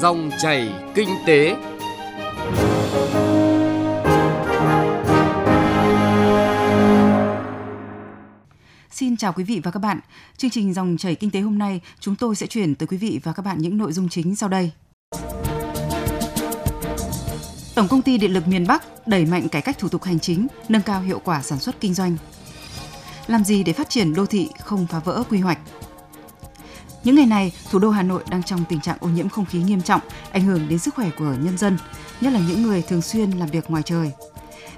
Dòng chảy kinh tế. Xin chào quý vị và các bạn. Chương trình Dòng chảy kinh tế hôm nay, chúng tôi sẽ chuyển tới quý vị và các bạn những nội dung chính sau đây. Tổng công ty Điện lực miền Bắc đẩy mạnh cải cách thủ tục hành chính, nâng cao hiệu quả sản xuất kinh doanh. Làm gì để phát triển đô thị không phá vỡ quy hoạch? Những ngày này, thủ đô Hà Nội đang trong tình trạng ô nhiễm không khí nghiêm trọng, ảnh hưởng đến sức khỏe của nhân dân, nhất là những người thường xuyên làm việc ngoài trời.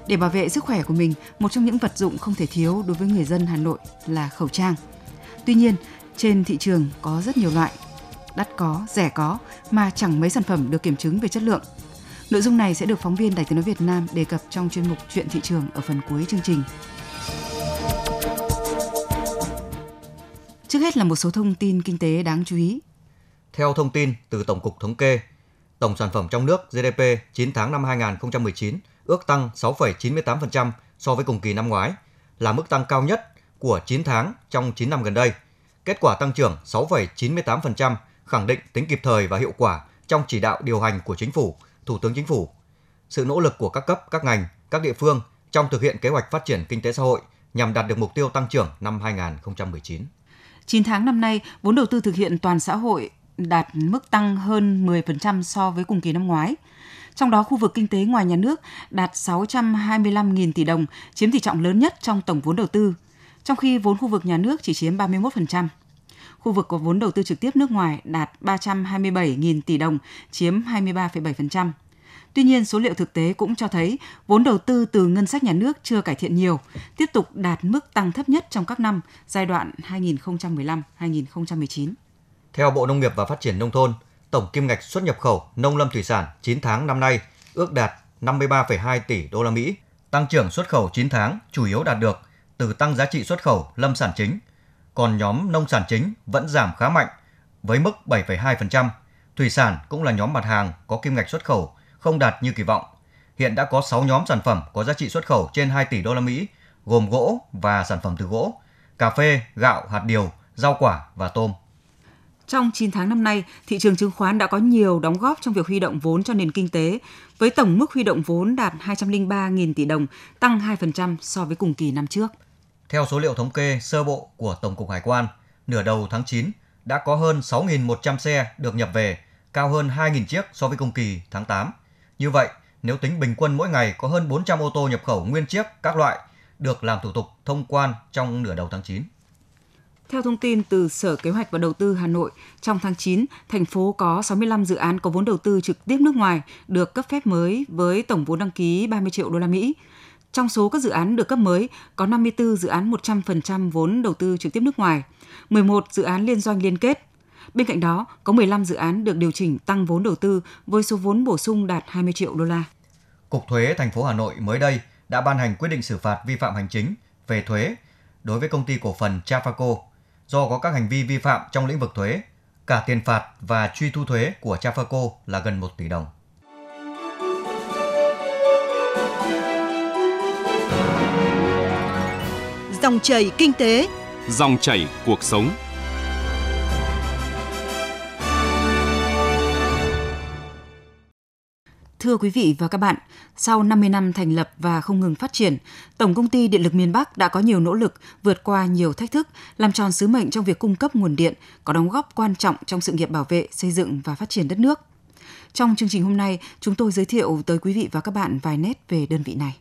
Để bảo vệ sức khỏe của mình, một trong những vật dụng không thể thiếu đối với người dân Hà Nội là khẩu trang. Tuy nhiên, trên thị trường có rất nhiều loại, đắt có, rẻ có mà chẳng mấy sản phẩm được kiểm chứng về chất lượng. Nội dung này sẽ được phóng viên Đài Tiếng nói Việt Nam đề cập trong chuyên mục Chuyện thị trường ở phần cuối chương trình. Trước hết là một số thông tin kinh tế đáng chú ý. Theo thông tin từ Tổng cục Thống kê, tổng sản phẩm trong nước GDP 9 tháng năm 2019 ước tăng 6,98% so với cùng kỳ năm ngoái, là mức tăng cao nhất của 9 tháng trong 9 năm gần đây. Kết quả tăng trưởng 6,98% khẳng định tính kịp thời và hiệu quả trong chỉ đạo điều hành của chính phủ, Thủ tướng Chính phủ. Sự nỗ lực của các cấp, các ngành, các địa phương trong thực hiện kế hoạch phát triển kinh tế xã hội nhằm đạt được mục tiêu tăng trưởng năm 2019. 9 tháng năm nay, vốn đầu tư thực hiện toàn xã hội đạt mức tăng hơn 10% so với cùng kỳ năm ngoái. Trong đó, khu vực kinh tế ngoài nhà nước đạt 625.000 tỷ đồng, chiếm tỷ trọng lớn nhất trong tổng vốn đầu tư, trong khi vốn khu vực nhà nước chỉ chiếm 31%. Khu vực có vốn đầu tư trực tiếp nước ngoài đạt 327.000 tỷ đồng, chiếm 23,7%. Tuy nhiên, số liệu thực tế cũng cho thấy vốn đầu tư từ ngân sách nhà nước chưa cải thiện nhiều, tiếp tục đạt mức tăng thấp nhất trong các năm giai đoạn 2015-2019. Theo Bộ Nông nghiệp và Phát triển Nông thôn, tổng kim ngạch xuất nhập khẩu nông lâm thủy sản 9 tháng năm nay ước đạt 53,2 tỷ đô la Mỹ. Tăng trưởng xuất khẩu 9 tháng chủ yếu đạt được từ tăng giá trị xuất khẩu lâm sản chính, còn nhóm nông sản chính vẫn giảm khá mạnh với mức 7,2%. Thủy sản cũng là nhóm mặt hàng có kim ngạch xuất khẩu không đạt như kỳ vọng. Hiện đã có 6 nhóm sản phẩm có giá trị xuất khẩu trên 2 tỷ đô la Mỹ, gồm gỗ và sản phẩm từ gỗ, cà phê, gạo, hạt điều, rau quả và tôm. Trong 9 tháng năm nay, thị trường chứng khoán đã có nhiều đóng góp trong việc huy động vốn cho nền kinh tế, với tổng mức huy động vốn đạt 203.000 tỷ đồng, tăng 2% so với cùng kỳ năm trước. Theo số liệu thống kê sơ bộ của Tổng cục Hải quan, nửa đầu tháng 9 đã có hơn 6.100 xe được nhập về, cao hơn 2.000 chiếc so với cùng kỳ tháng 8. Như vậy, nếu tính bình quân mỗi ngày có hơn 400 ô tô nhập khẩu nguyên chiếc các loại được làm thủ tục thông quan trong nửa đầu tháng 9. Theo thông tin từ Sở Kế hoạch và Đầu tư Hà Nội, trong tháng 9, thành phố có 65 dự án có vốn đầu tư trực tiếp nước ngoài được cấp phép mới với tổng vốn đăng ký 30 triệu đô la Mỹ. Trong số các dự án được cấp mới, có 54 dự án 100% vốn đầu tư trực tiếp nước ngoài, 11 dự án liên doanh liên kết. Bên cạnh đó, có 15 dự án được điều chỉnh tăng vốn đầu tư với số vốn bổ sung đạt 20 triệu đô la. Cục Thuế thành phố Hà Nội mới đây đã ban hành quyết định xử phạt vi phạm hành chính về thuế đối với công ty cổ phần Trafaco do có các hành vi vi phạm trong lĩnh vực thuế. Cả tiền phạt và truy thu thuế của Trafaco là gần 1 tỷ đồng. Dòng chảy kinh tế, dòng chảy cuộc sống. Thưa quý vị và các bạn, sau 50 năm thành lập và không ngừng phát triển, Tổng công ty Điện lực miền Bắc đã có nhiều nỗ lực vượt qua nhiều thách thức, làm tròn sứ mệnh trong việc cung cấp nguồn điện, có đóng góp quan trọng trong sự nghiệp bảo vệ, xây dựng và phát triển đất nước. Trong chương trình hôm nay, chúng tôi giới thiệu tới quý vị và các bạn vài nét về đơn vị này.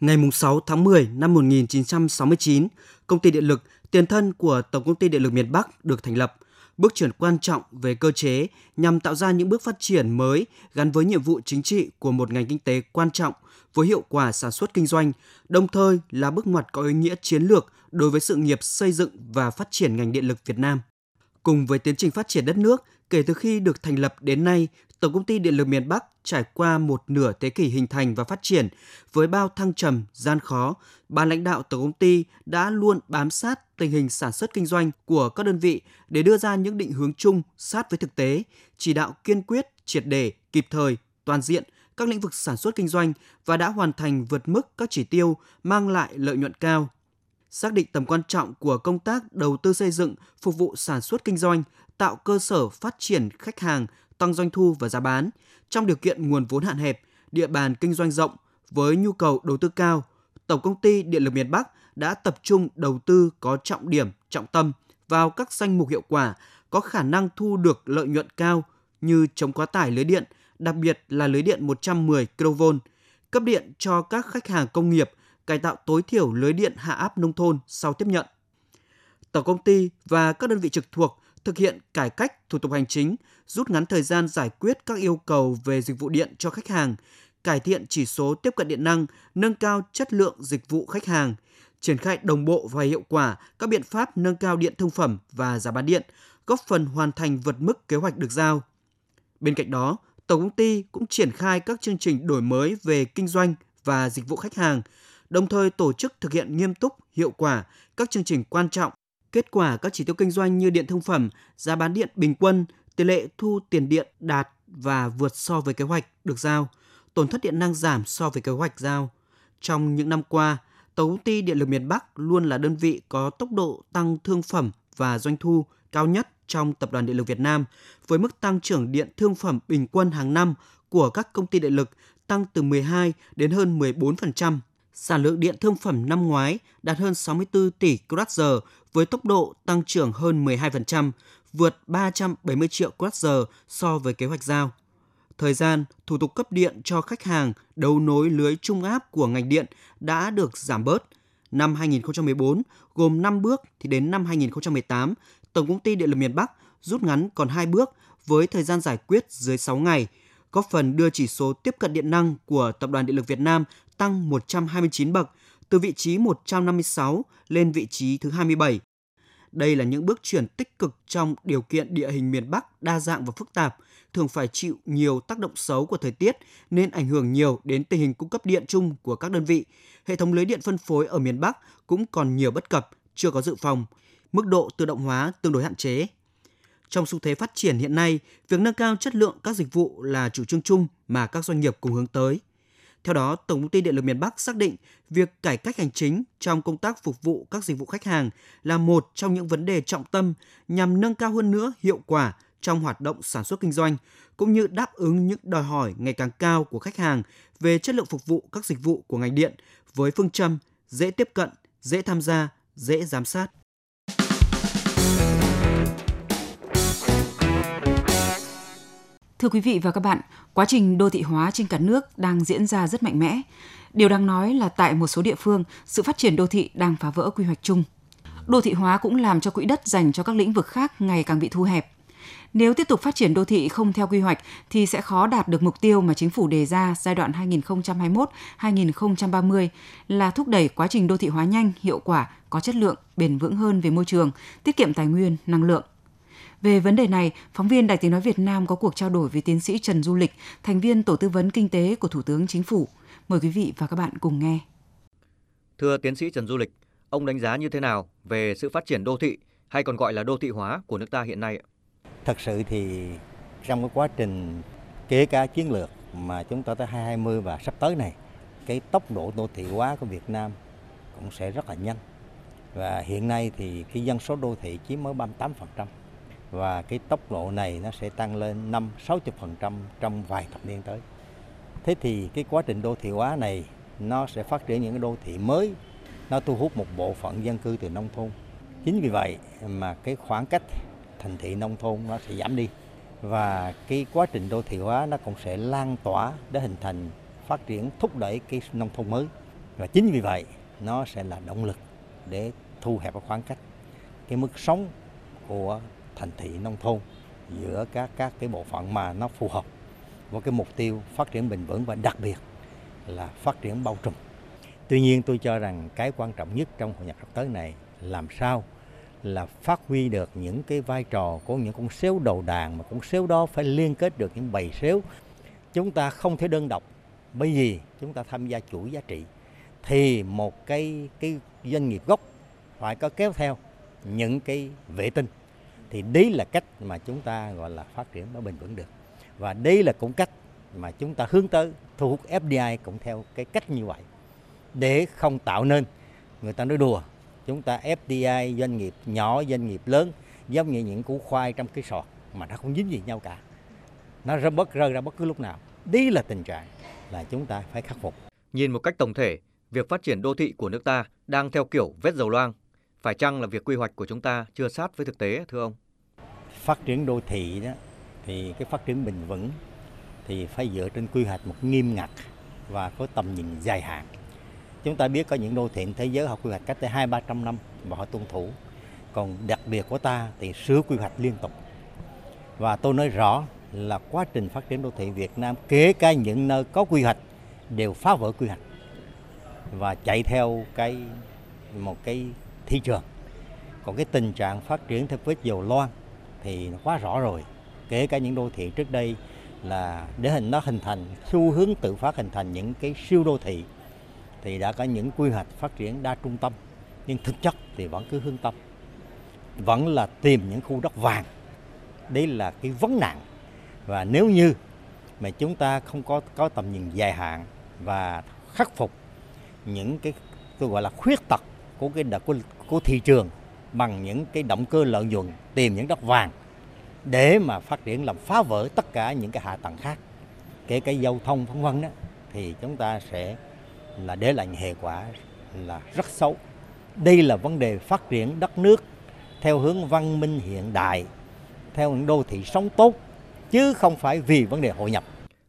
Ngày 6 tháng 10 năm 1969, Công ty Điện lực, tiền thân của Tổng công ty Điện lực miền Bắc được thành lập – bước chuyển quan trọng về cơ chế nhằm tạo ra những bước phát triển mới gắn với nhiệm vụ chính trị của một ngành kinh tế quan trọng với hiệu quả sản xuất kinh doanh, đồng thời là bước ngoặt có ý nghĩa chiến lược đối với sự nghiệp xây dựng và phát triển ngành điện lực Việt Nam. Cùng với tiến trình phát triển đất nước, kể từ khi được thành lập đến nay, Tổng công ty Điện lực miền Bắc trải qua một nửa thế kỷ hình thành và phát triển với bao thăng trầm, gian khó, ban lãnh đạo tổng công ty đã luôn bám sát tình hình sản xuất kinh doanh của các đơn vị để đưa ra những định hướng chung sát với thực tế, chỉ đạo kiên quyết, triệt để, kịp thời, toàn diện các lĩnh vực sản xuất kinh doanh và đã hoàn thành vượt mức các chỉ tiêu mang lại lợi nhuận cao. Xác định tầm quan trọng của công tác đầu tư xây dựng phục vụ sản xuất kinh doanh, tạo cơ sở phát triển khách hàng, tăng doanh thu và giá bán trong điều kiện nguồn vốn hạn hẹp, địa bàn kinh doanh rộng với nhu cầu đầu tư cao. Tổng công ty Điện lực miền Bắc đã tập trung đầu tư có trọng điểm, trọng tâm vào các danh mục hiệu quả có khả năng thu được lợi nhuận cao như chống quá tải lưới điện, đặc biệt là lưới điện 110 kV, cấp điện cho các khách hàng công nghiệp, cải tạo tối thiểu lưới điện hạ áp nông thôn sau tiếp nhận. Tổng công ty và các đơn vị trực thuộc thực hiện cải cách thủ tục hành chính, rút ngắn thời gian giải quyết các yêu cầu về dịch vụ điện cho khách hàng, cải thiện chỉ số tiếp cận điện năng, nâng cao chất lượng dịch vụ khách hàng, triển khai đồng bộ và hiệu quả các biện pháp nâng cao điện thương phẩm và giá bán điện, góp phần hoàn thành vượt mức kế hoạch được giao. Bên cạnh đó, Tổng công ty cũng triển khai các chương trình đổi mới về kinh doanh và dịch vụ khách hàng, đồng thời tổ chức thực hiện nghiêm túc, hiệu quả các chương trình quan trọng. Kết quả các chỉ tiêu kinh doanh như điện thương phẩm, giá bán điện bình quân, tỷ lệ thu tiền điện đạt và vượt so với kế hoạch được giao, tổn thất điện năng giảm so với kế hoạch giao. Trong những năm qua, Tổng công ty Điện lực miền Bắc luôn là đơn vị có tốc độ tăng thương phẩm và doanh thu cao nhất trong Tập đoàn Điện lực Việt Nam, với mức tăng trưởng điện thương phẩm bình quân hàng năm của các công ty điện lực tăng từ 12 đến hơn 14%. Sản lượng điện thương phẩm năm ngoái đạt hơn 64 tỷ kWh với tốc độ tăng trưởng hơn 12%, vượt 370 triệu kWh so với kế hoạch giao. Thời gian, thủ tục cấp điện cho khách hàng đấu nối lưới trung áp của ngành điện đã được giảm bớt. Năm 2014 gồm 5 bước thì đến năm 2018, Tổng công ty Điện lực miền Bắc rút ngắn còn 2 bước với thời gian giải quyết dưới 6 ngày, góp phần đưa chỉ số tiếp cận điện năng của Tập đoàn Điện lực Việt Nam tăng 129 bậc, từ vị trí 156 lên vị trí thứ 27. Đây là những bước chuyển tích cực trong điều kiện địa hình miền Bắc đa dạng và phức tạp, thường phải chịu nhiều tác động xấu của thời tiết nên ảnh hưởng nhiều đến tình hình cung cấp điện chung của các đơn vị. Hệ thống lưới điện phân phối ở miền Bắc cũng còn nhiều bất cập, chưa có dự phòng. Mức độ tự động hóa tương đối hạn chế. Trong xu thế phát triển hiện nay, việc nâng cao chất lượng các dịch vụ là chủ trương chung mà các doanh nghiệp cùng hướng tới. Theo đó, Tổng công ty Điện lực miền Bắc xác định việc cải cách hành chính trong công tác phục vụ các dịch vụ khách hàng là một trong những vấn đề trọng tâm nhằm nâng cao hơn nữa hiệu quả trong hoạt động sản xuất kinh doanh cũng như đáp ứng những đòi hỏi ngày càng cao của khách hàng về chất lượng phục vụ các dịch vụ của ngành điện với phương châm dễ tiếp cận, dễ tham gia, dễ giám sát. Thưa quý vị và các bạn, quá trình đô thị hóa trên cả nước đang diễn ra rất mạnh mẽ. Điều đáng nói là tại một số địa phương, sự phát triển đô thị đang phá vỡ quy hoạch chung. Đô thị hóa cũng làm cho quỹ đất dành cho các lĩnh vực khác ngày càng bị thu hẹp. Nếu tiếp tục phát triển đô thị không theo quy hoạch thì sẽ khó đạt được mục tiêu mà chính phủ đề ra giai đoạn 2021-2030 là thúc đẩy quá trình đô thị hóa nhanh, hiệu quả, có chất lượng, bền vững hơn về môi trường, tiết kiệm tài nguyên, năng lượng. Về vấn đề này, phóng viên Đài Tiếng Nói Việt Nam có cuộc trao đổi với tiến sĩ Trần Du Lịch, thành viên Tổ tư vấn Kinh tế của Thủ tướng Chính phủ. Mời quý vị và các bạn cùng nghe. Thưa tiến sĩ Trần Du Lịch, ông đánh giá như thế nào về sự phát triển đô thị hay còn gọi là đô thị hóa của nước ta hiện nay ạ? Thật sự thì trong cái quá trình kể cả chiến lược mà chúng ta tới 2020 và sắp tới này, cái tốc độ đô thị hóa của Việt Nam cũng sẽ rất là nhanh. Và hiện nay thì cái dân số đô thị chiếm mới 38% và cái tốc độ này nó sẽ tăng lên 5 60% trong vài thập niên tới. Thế thì cái quá trình đô thị hóa này nó sẽ phát triển những cái đô thị mới, nó thu hút một bộ phận dân cư từ nông thôn. Chính vì vậy mà cái khoảng cách thành thị nông thôn nó sẽ giảm đi và cái quá trình đô thị hóa nó cũng sẽ lan tỏa để hình thành phát triển thúc đẩy cái nông thôn mới và chính vì vậy nó sẽ là động lực để thu hẹp khoảng cách cái mức sống của thành thị nông thôn giữa các các cái bộ phận mà nó phù hợp với cái mục tiêu phát triển bền vững và đặc biệt là phát triển bao trùm. Tuy nhiên tôi cho rằng cái quan trọng nhất trong hội nhập sắp tới này làm sao là phát huy được những cái vai trò của những con sếu đầu đàn mà con sếu đó phải liên kết được những bầy sếu. Chúng ta không thể đơn độc, bởi vì chúng ta tham gia chuỗi giá trị thì một cái cái doanh nghiệp gốc phải có kéo theo những cái vệ tinh thì đấy là cách mà chúng ta gọi là phát triển nó bền vững được. Và đây là cũng cách mà chúng ta hướng tới thu hút FDI cũng theo cái cách như vậy. Để không tạo nên người ta nói đùa chúng ta FDI doanh nghiệp nhỏ doanh nghiệp lớn giống như những củ khoai trong cái sọt mà nó không dính gì nhau cả. Nó rơi bất rơi ra bất cứ lúc nào. Đây là tình trạng là chúng ta phải khắc phục. Nhìn một cách tổng thể, việc phát triển đô thị của nước ta đang theo kiểu vết dầu loang. Phải chăng là việc quy hoạch của chúng ta chưa sát với thực tế, thưa ông? phát triển đô thị đó, thì cái phát triển bền vững thì phải dựa trên quy hoạch một nghiêm ngặt và có tầm nhìn dài hạn. Chúng ta biết có những đô thị thế giới họ quy hoạch cách tới hai, ba trăm năm và họ tuân thủ. Còn đặc biệt của ta thì sửa quy hoạch liên tục. Và tôi nói rõ là quá trình phát triển đô thị Việt Nam, kể cả những nơi có quy hoạch, đều phá vỡ quy hoạch và chạy theo cái, một cái thị trường. Còn cái tình trạng phát triển theo vết dầu loang thì nó quá rõ rồi. Kể cả những đô thị trước đây là để hình, nó hình thành, xu hướng tự phát hình thành những cái siêu đô thị thì đã có những quy hoạch phát triển đa trung tâm nhưng thực chất thì vẫn cứ hướng tâm vẫn là tìm những khu đất vàng đấy là cái vấn nạn và nếu như mà chúng ta không có có tầm nhìn dài hạn và khắc phục những cái tôi gọi là khuyết tật của cái của, của thị trường bằng những cái động cơ lợi nhuận tìm những đất vàng để mà phát triển làm phá vỡ tất cả những cái hạ tầng khác kể cả giao thông vân vân đó thì chúng ta sẽ là để lại những hệ quả là rất xấu đây là vấn đề phát triển đất nước theo hướng văn minh hiện đại theo những đô thị sống tốt chứ không phải vì vấn đề hội nhập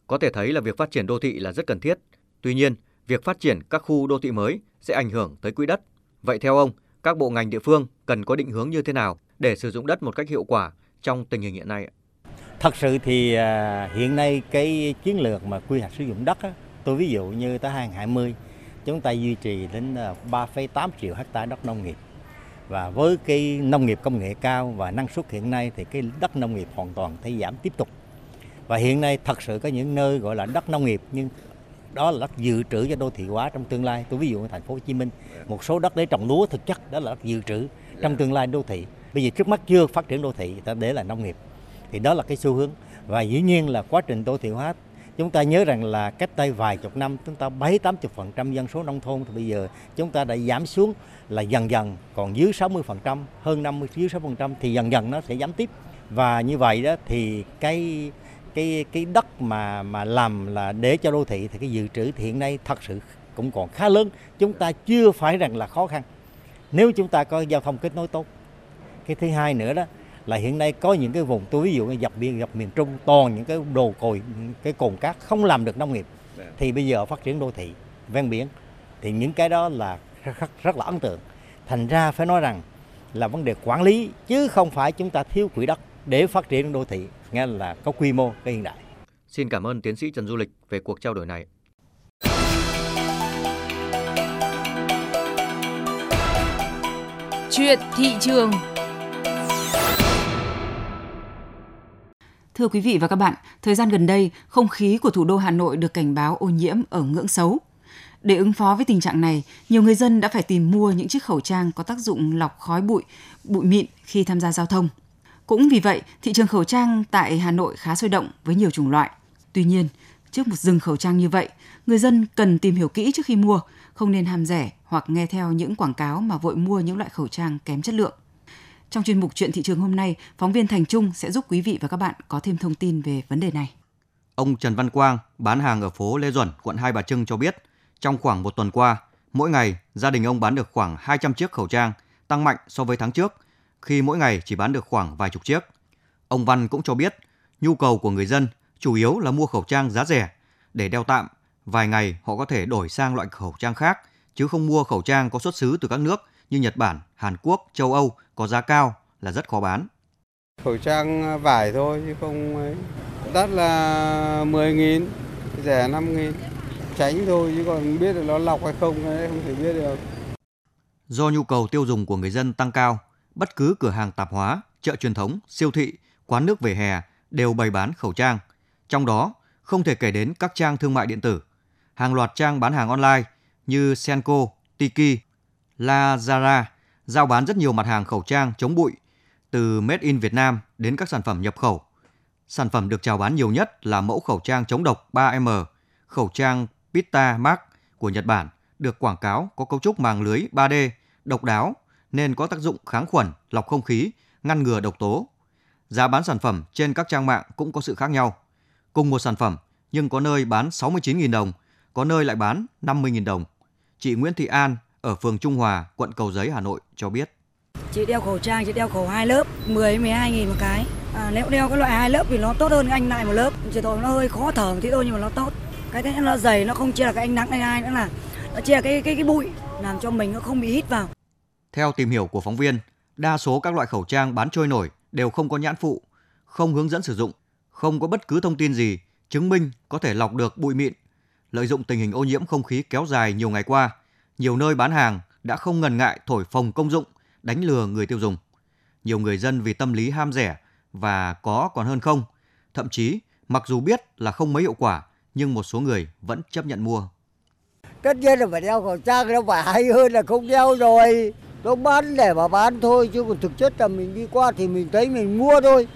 Có thể thấy là việc phát triển đô thị là rất cần thiết. Tuy nhiên, việc phát triển các khu đô thị mới sẽ ảnh hưởng tới quỹ đất. Vậy theo ông, các bộ ngành địa phương cần có định hướng như thế nào để sử dụng đất một cách hiệu quả trong tình hình hiện nay ạ? Thật sự thì à, hiện nay cái chiến lược mà quy hoạch sử dụng đất á, tôi ví dụ như tới 2020 chúng ta duy trì đến à, 3,8 triệu hecta đất nông nghiệp và với cái nông nghiệp công nghệ cao và năng suất hiện nay thì cái đất nông nghiệp hoàn toàn thấy giảm tiếp tục và hiện nay thật sự có những nơi gọi là đất nông nghiệp nhưng đó là đất dự trữ cho đô thị hóa trong tương lai. Tôi ví dụ ở thành phố Hồ Chí Minh một số đất để trồng lúa thực chất đó là đất dự trữ trong tương lai đô thị. Bây giờ trước mắt chưa phát triển đô thị ta để là nông nghiệp. Thì đó là cái xu hướng. Và dĩ nhiên là quá trình đô thị hóa chúng ta nhớ rằng là cách đây vài chục năm chúng ta bảy tám chục phần trăm dân số nông thôn thì bây giờ chúng ta đã giảm xuống là dần dần. Còn dưới 60 phần trăm hơn 50 dưới 60 phần trăm thì dần dần nó sẽ giảm tiếp. Và như vậy đó thì cái cái cái đất mà mà làm là để cho đô thị thì cái dự trữ thì hiện nay thật sự cũng còn khá lớn. Chúng ta chưa phải rằng là khó khăn. Nếu chúng ta có giao thông kết nối tốt. Cái thứ hai nữa đó là hiện nay có những cái vùng tôi ví dụ như dọc biên dọc miền Trung toàn những cái đồ cồi cái cồn cát không làm được nông nghiệp. Thì bây giờ phát triển đô thị ven biển thì những cái đó là rất, rất, rất là ấn tượng. Thành ra phải nói rằng là vấn đề quản lý chứ không phải chúng ta thiếu quỹ đất để phát triển đô thị nghe là có quy mô cái hiện đại Xin cảm ơn tiến sĩ Trần Du Lịch về cuộc trao đổi này. Chuyện thị trường Thưa quý vị và các bạn, thời gian gần đây, không khí của thủ đô Hà Nội được cảnh báo ô nhiễm ở ngưỡng xấu. Để ứng phó với tình trạng này, nhiều người dân đã phải tìm mua những chiếc khẩu trang có tác dụng lọc khói bụi, bụi mịn khi tham gia giao thông. Cũng vì vậy, thị trường khẩu trang tại Hà Nội khá sôi động với nhiều chủng loại. Tuy nhiên, trước một rừng khẩu trang như vậy, người dân cần tìm hiểu kỹ trước khi mua, không nên ham rẻ hoặc nghe theo những quảng cáo mà vội mua những loại khẩu trang kém chất lượng. Trong chuyên mục Chuyện thị trường hôm nay, phóng viên Thành Trung sẽ giúp quý vị và các bạn có thêm thông tin về vấn đề này. Ông Trần Văn Quang, bán hàng ở phố Lê Duẩn, quận Hai Bà Trưng cho biết, trong khoảng một tuần qua, mỗi ngày gia đình ông bán được khoảng 200 chiếc khẩu trang, tăng mạnh so với tháng trước, khi mỗi ngày chỉ bán được khoảng vài chục chiếc. Ông Văn cũng cho biết, nhu cầu của người dân chủ yếu là mua khẩu trang giá rẻ để đeo tạm, vài ngày họ có thể đổi sang loại khẩu trang khác, chứ không mua khẩu trang có xuất xứ từ các nước như Nhật Bản, Hàn Quốc, châu Âu có giá cao là rất khó bán. Khẩu trang vải thôi chứ không ấy. Đắt là 10 nghìn, rẻ 5 nghìn. Tránh thôi chứ còn biết được nó lọc hay không ấy không thể biết được. Do nhu cầu tiêu dùng của người dân tăng cao, bất cứ cửa hàng tạp hóa, chợ truyền thống, siêu thị, quán nước về hè đều bày bán khẩu trang. Trong đó, không thể kể đến các trang thương mại điện tử. Hàng loạt trang bán hàng online như Senko, Tiki, Lazada giao bán rất nhiều mặt hàng khẩu trang chống bụi, từ Made in Việt Nam đến các sản phẩm nhập khẩu. Sản phẩm được chào bán nhiều nhất là mẫu khẩu trang chống độc 3M, khẩu trang Pita Mark của Nhật Bản, được quảng cáo có cấu trúc màng lưới 3D, độc đáo nên có tác dụng kháng khuẩn, lọc không khí ngăn ngừa độc tố. Giá bán sản phẩm trên các trang mạng cũng có sự khác nhau. Cùng một sản phẩm nhưng có nơi bán 69.000 đồng, có nơi lại bán 50.000 đồng. Chị Nguyễn Thị An ở phường Trung Hòa, quận Cầu Giấy, Hà Nội cho biết. Chị đeo khẩu trang, chị đeo khẩu hai lớp, 10 12 nghìn một cái. À, nếu đeo cái loại hai lớp thì nó tốt hơn cái anh lại một lớp. Chỉ thôi nó hơi khó thở một tí thôi nhưng mà nó tốt. Cái thứ nó dày, nó không chia là cái ánh nắng này ai nữa là nó chia cái cái cái bụi làm cho mình nó không bị hít vào. Theo tìm hiểu của phóng viên, đa số các loại khẩu trang bán trôi nổi đều không có nhãn phụ, không hướng dẫn sử dụng, không có bất cứ thông tin gì chứng minh có thể lọc được bụi mịn. Lợi dụng tình hình ô nhiễm không khí kéo dài nhiều ngày qua, nhiều nơi bán hàng đã không ngần ngại thổi phồng công dụng, đánh lừa người tiêu dùng. Nhiều người dân vì tâm lý ham rẻ và có còn hơn không, thậm chí mặc dù biết là không mấy hiệu quả nhưng một số người vẫn chấp nhận mua. Tất nhiên là phải đeo khẩu trang nó phải hay hơn là không đeo rồi. Nó bán để mà bán thôi chứ còn thực chất là mình đi qua thì mình thấy mình mua thôi.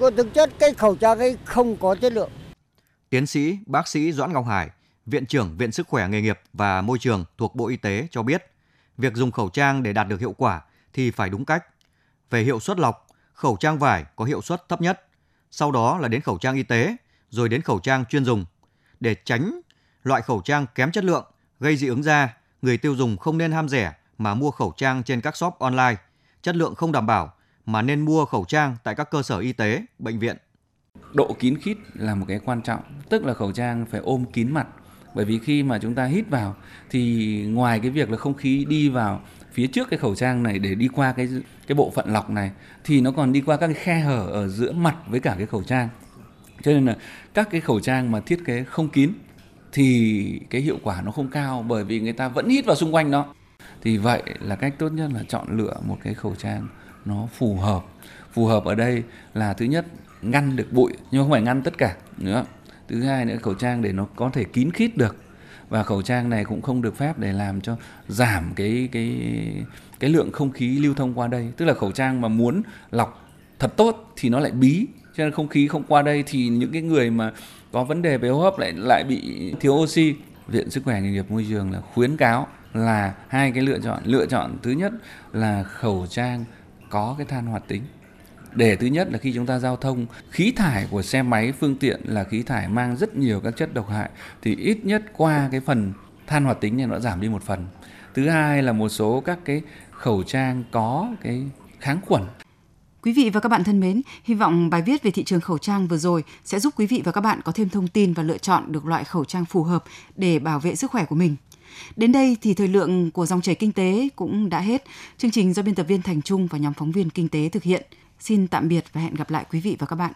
Còn thực chất cái khẩu trang ấy không có chất lượng. Tiến sĩ bác sĩ Doãn Ngọc Hải, Viện trưởng Viện Sức khỏe Nghề nghiệp và Môi trường thuộc Bộ Y tế cho biết, việc dùng khẩu trang để đạt được hiệu quả thì phải đúng cách. Về hiệu suất lọc, khẩu trang vải có hiệu suất thấp nhất, sau đó là đến khẩu trang y tế, rồi đến khẩu trang chuyên dùng. Để tránh loại khẩu trang kém chất lượng, gây dị ứng da, người tiêu dùng không nên ham rẻ mà mua khẩu trang trên các shop online, chất lượng không đảm bảo mà nên mua khẩu trang tại các cơ sở y tế, bệnh viện. Độ kín khít là một cái quan trọng, tức là khẩu trang phải ôm kín mặt. Bởi vì khi mà chúng ta hít vào thì ngoài cái việc là không khí đi vào phía trước cái khẩu trang này để đi qua cái cái bộ phận lọc này thì nó còn đi qua các cái khe hở ở giữa mặt với cả cái khẩu trang. Cho nên là các cái khẩu trang mà thiết kế không kín thì cái hiệu quả nó không cao bởi vì người ta vẫn hít vào xung quanh nó. Thì vậy là cách tốt nhất là chọn lựa một cái khẩu trang nó phù hợp. Phù hợp ở đây là thứ nhất, ngăn được bụi, nhưng không phải ngăn tất cả nữa. Thứ hai nữa, khẩu trang để nó có thể kín khít được và khẩu trang này cũng không được phép để làm cho giảm cái cái cái lượng không khí lưu thông qua đây tức là khẩu trang mà muốn lọc thật tốt thì nó lại bí, cho nên không khí không qua đây thì những cái người mà có vấn đề về hô hấp lại lại bị thiếu oxy viện sức khỏe nghề nghiệp môi trường là khuyến cáo là hai cái lựa chọn. Lựa chọn thứ nhất là khẩu trang có cái than hoạt tính. Để thứ nhất là khi chúng ta giao thông khí thải của xe máy phương tiện là khí thải mang rất nhiều các chất độc hại thì ít nhất qua cái phần than hoạt tính này nó giảm đi một phần. Thứ hai là một số các cái khẩu trang có cái kháng khuẩn. Quý vị và các bạn thân mến, hy vọng bài viết về thị trường khẩu trang vừa rồi sẽ giúp quý vị và các bạn có thêm thông tin và lựa chọn được loại khẩu trang phù hợp để bảo vệ sức khỏe của mình. Đến đây thì thời lượng của dòng chảy kinh tế cũng đã hết. Chương trình do biên tập viên Thành Trung và nhóm phóng viên kinh tế thực hiện. Xin tạm biệt và hẹn gặp lại quý vị và các bạn.